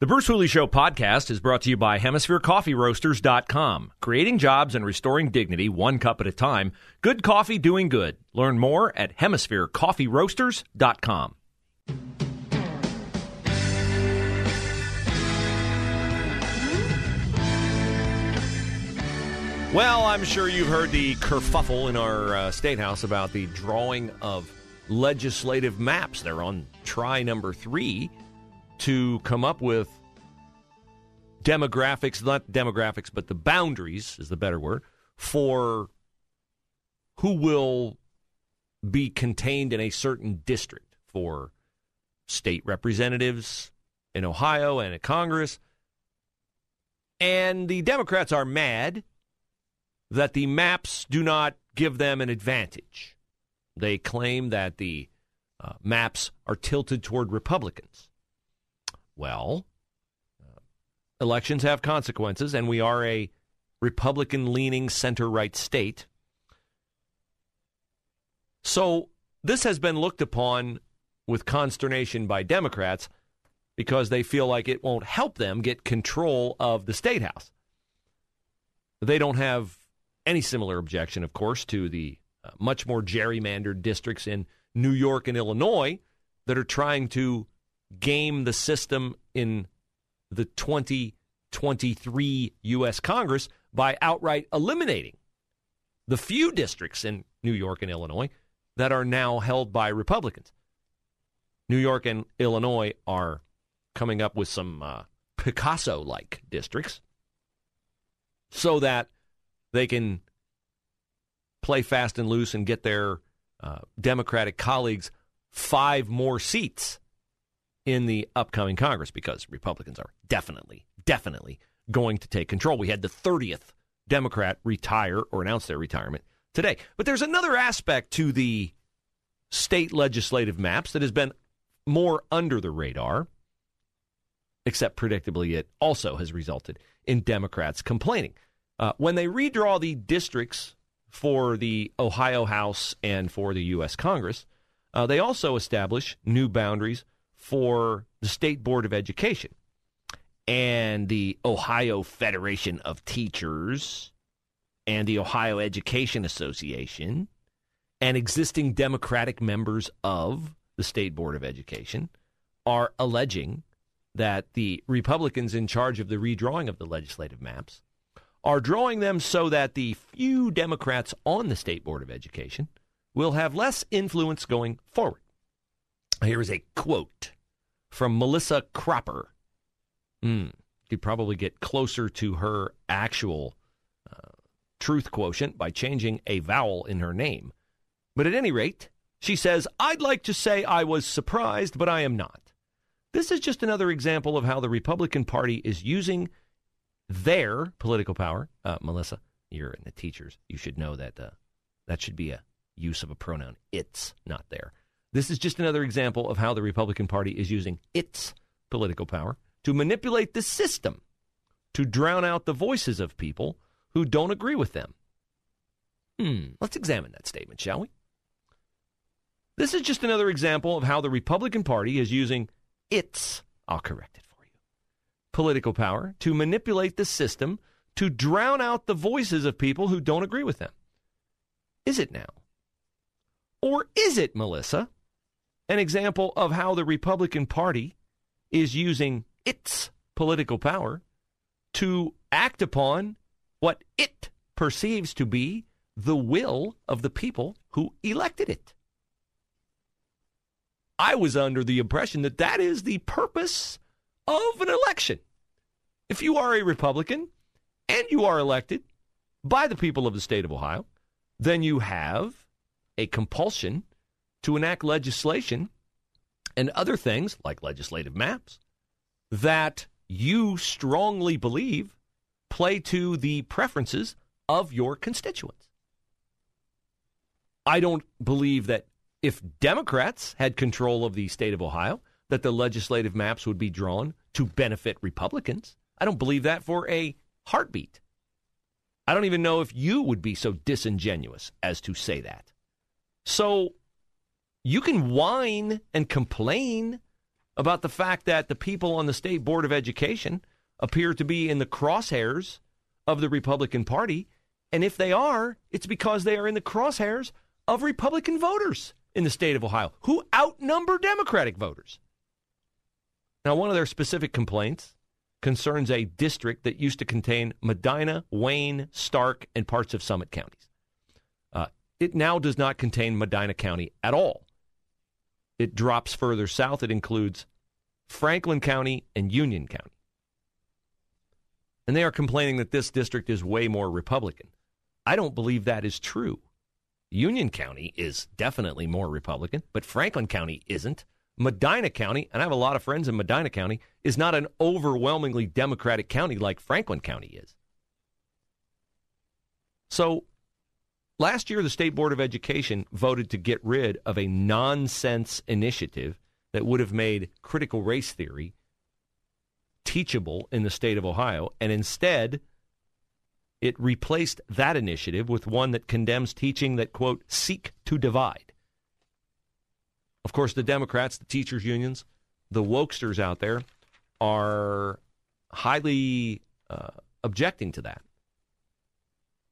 The Bruce Hooley Show podcast is brought to you by HemisphereCoffeeRoasters.com. Creating jobs and restoring dignity one cup at a time. Good coffee doing good. Learn more at HemisphereCoffeeRoasters.com. Well, I'm sure you've heard the kerfuffle in our uh, state house about the drawing of legislative maps. They're on try number three to come up with demographics, not demographics, but the boundaries is the better word for who will be contained in a certain district for state representatives in Ohio and in Congress. And the Democrats are mad that the maps do not give them an advantage. They claim that the uh, maps are tilted toward Republicans. Well, elections have consequences, and we are a Republican leaning center right state. So this has been looked upon with consternation by Democrats because they feel like it won't help them get control of the state house. They don't have any similar objection, of course, to the uh, much more gerrymandered districts in New York and Illinois that are trying to game the system in the 2023 U.S. Congress by outright eliminating the few districts in New York and Illinois that are now held by Republicans. New York and Illinois are coming up with some uh, Picasso like districts so that they can play fast and loose and get their uh, Democratic colleagues five more seats in the upcoming Congress because Republicans are definitely, definitely going to take control. We had the 30th Democrat retire or announce their retirement today. But there's another aspect to the state legislative maps that has been more under the radar, except predictably, it also has resulted in Democrats complaining. Uh, when they redraw the districts for the Ohio House and for the U.S. Congress, uh, they also establish new boundaries for the State Board of Education and the Ohio Federation of Teachers and the Ohio Education Association and existing Democratic members of the State Board of Education are alleging that the Republicans in charge of the redrawing of the legislative maps are drawing them so that the few Democrats on the State Board of Education will have less influence going forward. Here is a quote from Melissa Cropper. Mm, you'd probably get closer to her actual uh, truth quotient by changing a vowel in her name. But at any rate, she says, I'd like to say I was surprised, but I am not. This is just another example of how the Republican Party is using their political power. Uh, Melissa, you're in the teachers. You should know that uh, that should be a use of a pronoun. It's not there. This is just another example of how the Republican Party is using its political power to manipulate the system to drown out the voices of people who don't agree with them. Hmm, let's examine that statement, shall we? This is just another example of how the Republican Party is using its, I'll correct it for you, political power to manipulate the system to drown out the voices of people who don't agree with them. Is it now? Or is it, Melissa, an example of how the Republican Party is using its political power to act upon what it perceives to be the will of the people who elected it? I was under the impression that that is the purpose of an election. If you are a Republican and you are elected by the people of the state of Ohio, then you have a compulsion to enact legislation and other things like legislative maps that you strongly believe play to the preferences of your constituents. I don't believe that if Democrats had control of the state of Ohio, that the legislative maps would be drawn to benefit Republicans. I don't believe that for a heartbeat. I don't even know if you would be so disingenuous as to say that. So you can whine and complain about the fact that the people on the State Board of Education appear to be in the crosshairs of the Republican Party. And if they are, it's because they are in the crosshairs of Republican voters in the state of Ohio who outnumber Democratic voters. Now, one of their specific complaints concerns a district that used to contain Medina, Wayne, Stark, and parts of Summit counties. Uh, it now does not contain Medina County at all. It drops further south. It includes Franklin County and Union County. And they are complaining that this district is way more Republican. I don't believe that is true. Union County is definitely more Republican, but Franklin County isn't. Medina County, and I have a lot of friends in Medina County, is not an overwhelmingly Democratic county like Franklin County is. So last year, the State Board of Education voted to get rid of a nonsense initiative that would have made critical race theory teachable in the state of Ohio, and instead, it replaced that initiative with one that condemns teaching that, quote, seek to divide. Of course, the Democrats, the teachers' unions, the wokesters out there are highly uh, objecting to that.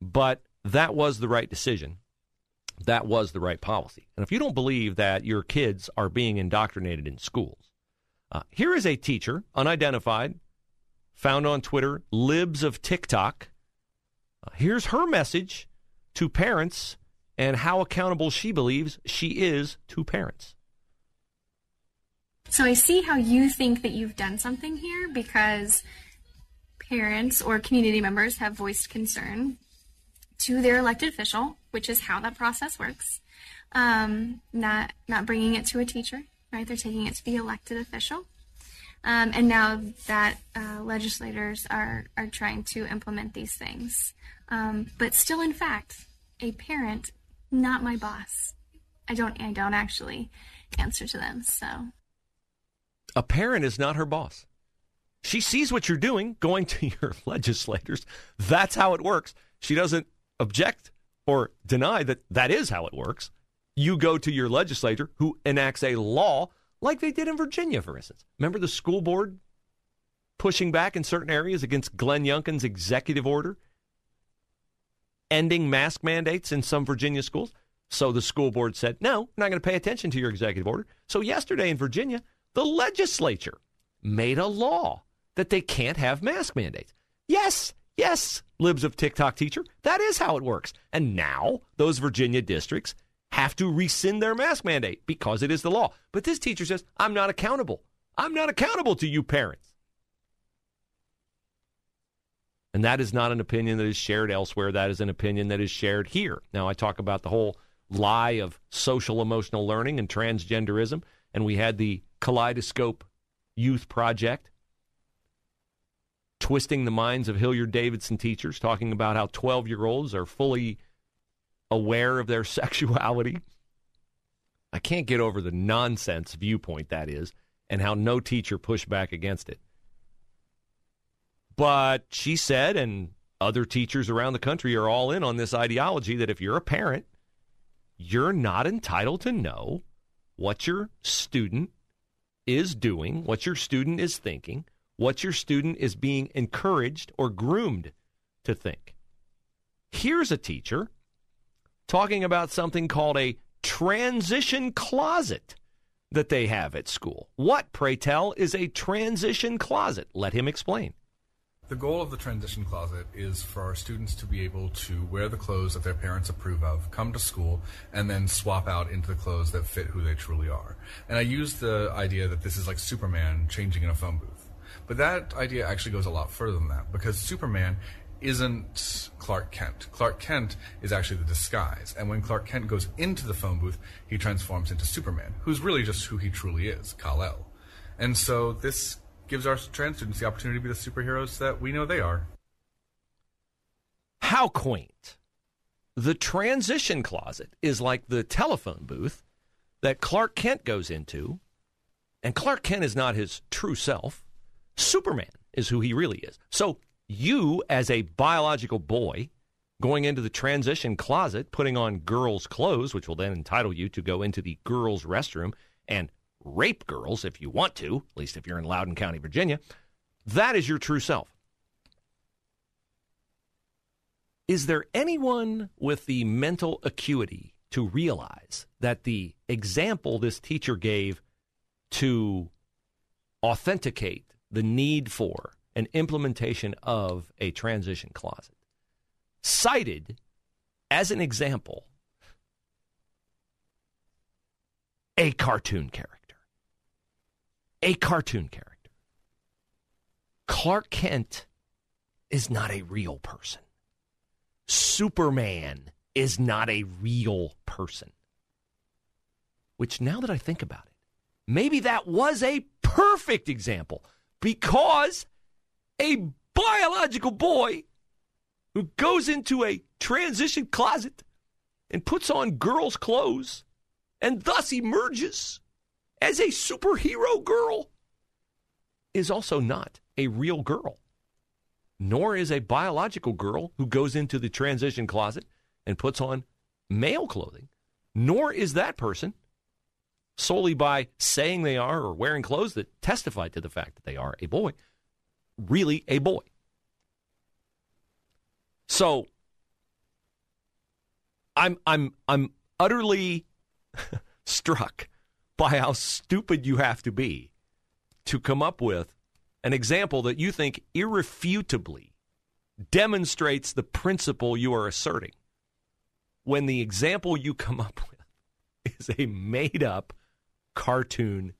But that was the right decision. That was the right policy. And if you don't believe that your kids are being indoctrinated in schools, uh, here is a teacher, unidentified, found on Twitter, libs of TikTok. Uh, here's her message to parents and how accountable she believes she is to parents. So I see how you think that you've done something here because parents or community members have voiced concern to their elected official, which is how that process works. Um, not not bringing it to a teacher, right? They're taking it to the elected official. Um, and now that uh, legislators are are trying to implement these things, um, but still, in fact, a parent, not my boss. I don't I don't actually answer to them. So a parent is not her boss. She sees what you're doing, going to your legislators. That's how it works. She doesn't object or deny that that is how it works. You go to your legislator who enacts a law like they did in Virginia, for instance. Remember the school board pushing back in certain areas against Glenn Youngkin's executive order ending mask mandates in some Virginia schools? So the school board said, no, we're not going to pay attention to your executive order. So yesterday in Virginia, the legislature made a law that they can't have mask mandates. Yes, yes, libs of TikTok teacher, that is how it works. And now those Virginia districts have to rescind their mask mandate because it is the law. But this teacher says, I'm not accountable. I'm not accountable to you parents. And that is not an opinion that is shared elsewhere. That is an opinion that is shared here. Now, I talk about the whole lie of social emotional learning and transgenderism. And we had the Kaleidoscope Youth Project, twisting the minds of Hilliard Davidson teachers, talking about how 12 year olds are fully aware of their sexuality. I can't get over the nonsense viewpoint that is, and how no teacher pushed back against it. But she said, and other teachers around the country are all in on this ideology that if you're a parent, you're not entitled to know what your student is doing, what your student is thinking, what your student is being encouraged or groomed to think. Here's a teacher talking about something called a transition closet that they have at school. What, pray tell, is a transition closet? Let him explain. The goal of the transition closet is for our students to be able to wear the clothes that their parents approve of, come to school, and then swap out into the clothes that fit who they truly are. And I use the idea that this is like Superman changing in a phone booth. But that idea actually goes a lot further than that because Superman isn't Clark Kent. Clark Kent is actually the disguise. And when Clark Kent goes into the phone booth, he transforms into Superman, who's really just who he truly is, Kal-El. And so this gives our trans students the opportunity to be the superheroes that we know they are. How quaint. The transition closet is like the telephone booth that Clark Kent goes into, and Clark Kent is not his true self. Superman is who he really is. So, you, as a biological boy, going into the transition closet, putting on girls' clothes, which will then entitle you to go into the girls' restroom and rape girls if you want to, at least if you're in Loudoun County, Virginia, that is your true self. Is there anyone with the mental acuity to realize that the example this teacher gave to authenticate the need for an implementation of a transition closet cited as an example a cartoon character. A cartoon character. Clark Kent is not a real person. Superman is not a real person. Which, now that I think about it, maybe that was a perfect example because a biological boy who goes into a transition closet and puts on girls' clothes and thus emerges as a superhero girl is also not a real girl nor is a biological girl who goes into the transition closet and puts on male clothing, nor is that person solely by saying they are or wearing clothes that testify to the fact that they are a boy, really a boy. So I'm I'm I'm utterly struck by how stupid you have to be to come up with an example that you think irrefutably demonstrates the principle you are asserting when the example you come up with is a made up cartoon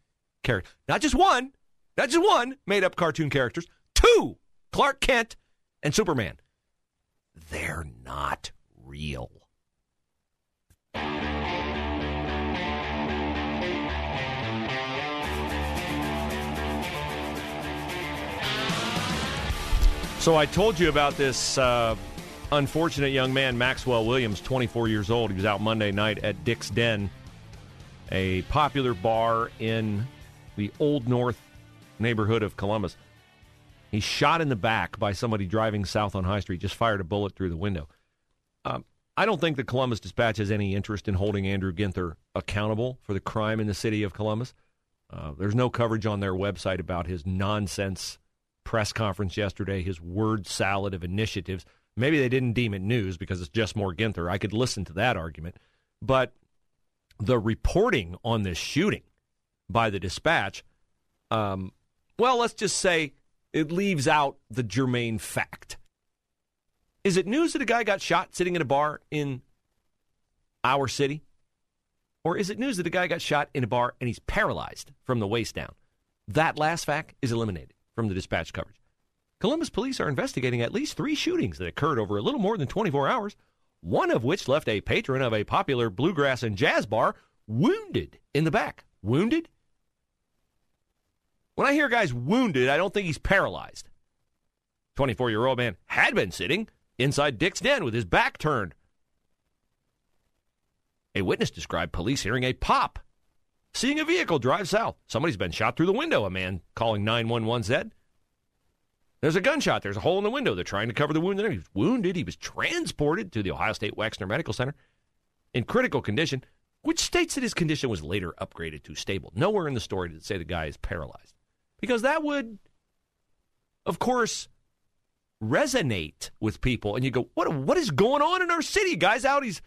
character. Not just one, not just one made up cartoon characters, two Clark Kent and Superman. They're not real. So I told you about this uh, unfortunate young man, Maxwell Williams, 24 years old. He was out Monday night at Dick's Den, a popular bar in the Old North neighborhood of Columbus. He's shot in the back by somebody driving south on High Street, just fired a bullet through the window. Um, I don't think the Columbus Dispatch has any interest in holding Andrew Ginther accountable for the crime in the city of Columbus. Uh, there's no coverage on their website about his nonsense press conference yesterday, his word salad of initiatives. Maybe they didn't deem it news because it's just more Ginther. I could listen to that argument. But the reporting on this shooting by the dispatch, um, well, let's just say it leaves out the germane fact. Is it news that a guy got shot sitting in a bar in our city? Or is it news that a guy got shot in a bar and he's paralyzed from the waist down? That last fact is eliminated from the dispatch coverage. Columbus police are investigating at least three shootings that occurred over a little more than 24 hours, one of which left a patron of a popular bluegrass and jazz bar wounded in the back. Wounded? When I hear guys wounded, I don't think he's paralyzed. 24 year old man had been sitting inside Dick's den with his back turned. A witness described police hearing a pop seeing a vehicle drive south. Somebody's been shot through the window, a man calling 911 said. There's a gunshot. There's a hole in the window. They're trying to cover the wound. He was wounded. He was transported to the Ohio State Wexner Medical Center in critical condition, which states that his condition was later upgraded to stable. Nowhere in the story did it say the guy is paralyzed. Because that would, of course, resonate with people. And you go, what, what is going on in our city? Guy's out. He's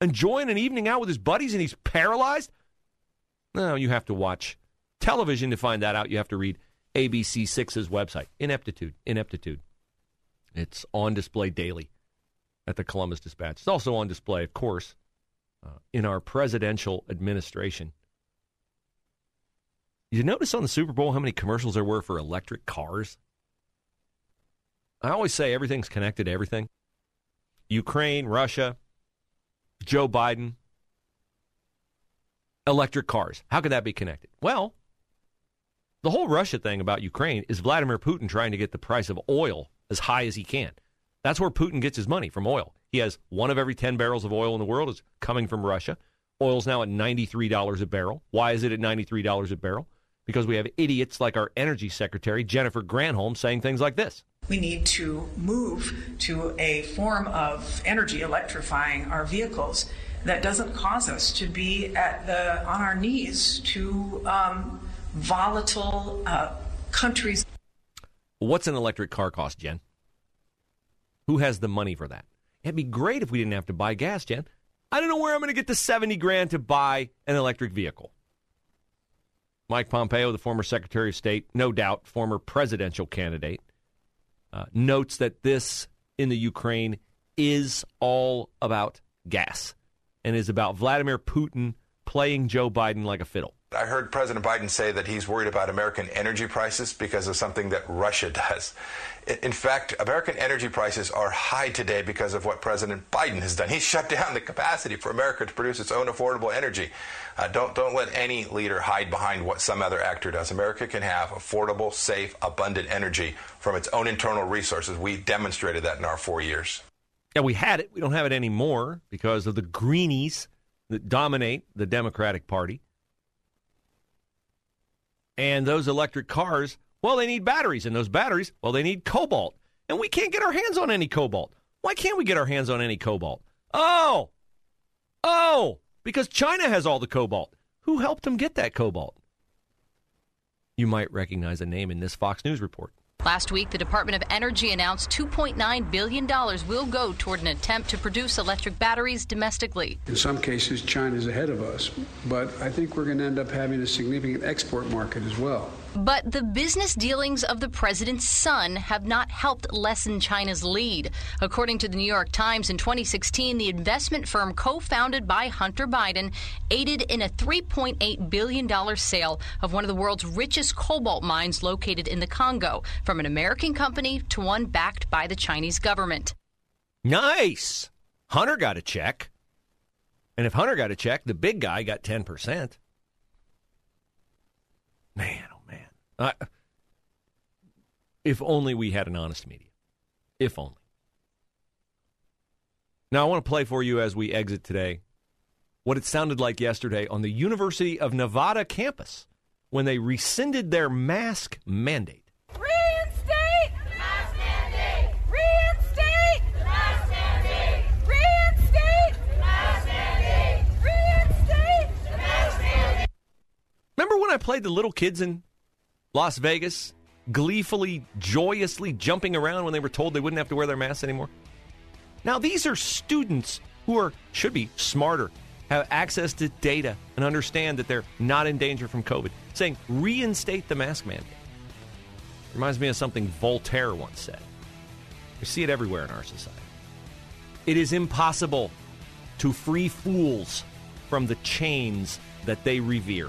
enjoying an evening out with his buddies and he's paralyzed? No, you have to watch television to find that out. You have to read ABC6's website. Ineptitude, ineptitude. It's on display daily at the Columbus Dispatch. It's also on display, of course, uh, in our presidential administration. You notice on the Super Bowl how many commercials there were for electric cars? I always say everything's connected to everything. Ukraine, Russia, Joe Biden, electric cars. How could that be connected? Well, The whole Russia thing about Ukraine is Vladimir Putin trying to get the price of oil as high as he can. That's where Putin gets his money from oil. He has one of every 10 barrels of oil in the world is coming from Russia. Oil's now at $93 a barrel. Why is it at $93 a barrel? Because we have idiots like our energy secretary, Jennifer Granholm, saying things like this. We need to move to a form of energy electrifying our vehicles that doesn't cause us to be at the on our knees to um, volatile uh, countries. What's an electric car cost, Jen? Who has the money for that? It'd be great if we didn't have to buy gas, Jen. I don't know where I'm going to get the 70 grand to buy an electric vehicle. Mike Pompeo, the former Secretary of State, no doubt former presidential candidate, uh, notes that this in the Ukraine is all about gas and is about Vladimir Putin playing Joe Biden like a fiddle. I heard President Biden say that he's worried about American energy prices because of something that Russia does. In fact, American energy prices are high today because of what President Biden has done. He shut down the capacity for America to produce its own affordable energy. Uh, don't don't let any leader hide behind what some other actor does. America can have affordable, safe, abundant energy from its own internal resources. We demonstrated that in our four years. Yeah, we had it. We don't have it anymore because of the greenies that dominate the Democratic Party. And those electric cars, well, they need batteries. And those batteries, well, they need cobalt. And we can't get our hands on any cobalt. Why can't we get our hands on any cobalt? Oh, oh, because China has all the cobalt. Who helped them get that cobalt? You might recognize a name in this Fox News report. Last week, the Department of Energy announced $2.9 billion will go toward an attempt to produce electric batteries domestically. In some cases, China's ahead of us, but I think we're going to end up having a significant export market as well. But the business dealings of the president's son have not helped lessen China's lead. According to the New York Times, in 2016, the investment firm co founded by Hunter Biden aided in a $3.8 billion sale of one of the world's richest cobalt mines located in the Congo from an American company to one backed by the Chinese government. Nice. Hunter got a check. And if Hunter got a check, the big guy got 10%. Man, uh, if only we had an honest media. If only. Now, I want to play for you as we exit today what it sounded like yesterday on the University of Nevada campus when they rescinded their mask mandate. Reinstate mask mandate! Reinstate mask mandate! Reinstate mask mandate! Reinstate mask mandate! Remember when I played the little kids in Las Vegas gleefully, joyously jumping around when they were told they wouldn't have to wear their masks anymore? Now, these are students who are should be smarter, have access to data, and understand that they're not in danger from COVID. Saying reinstate the mask mandate reminds me of something Voltaire once said. We see it everywhere in our society. It is impossible to free fools from the chains that they revere.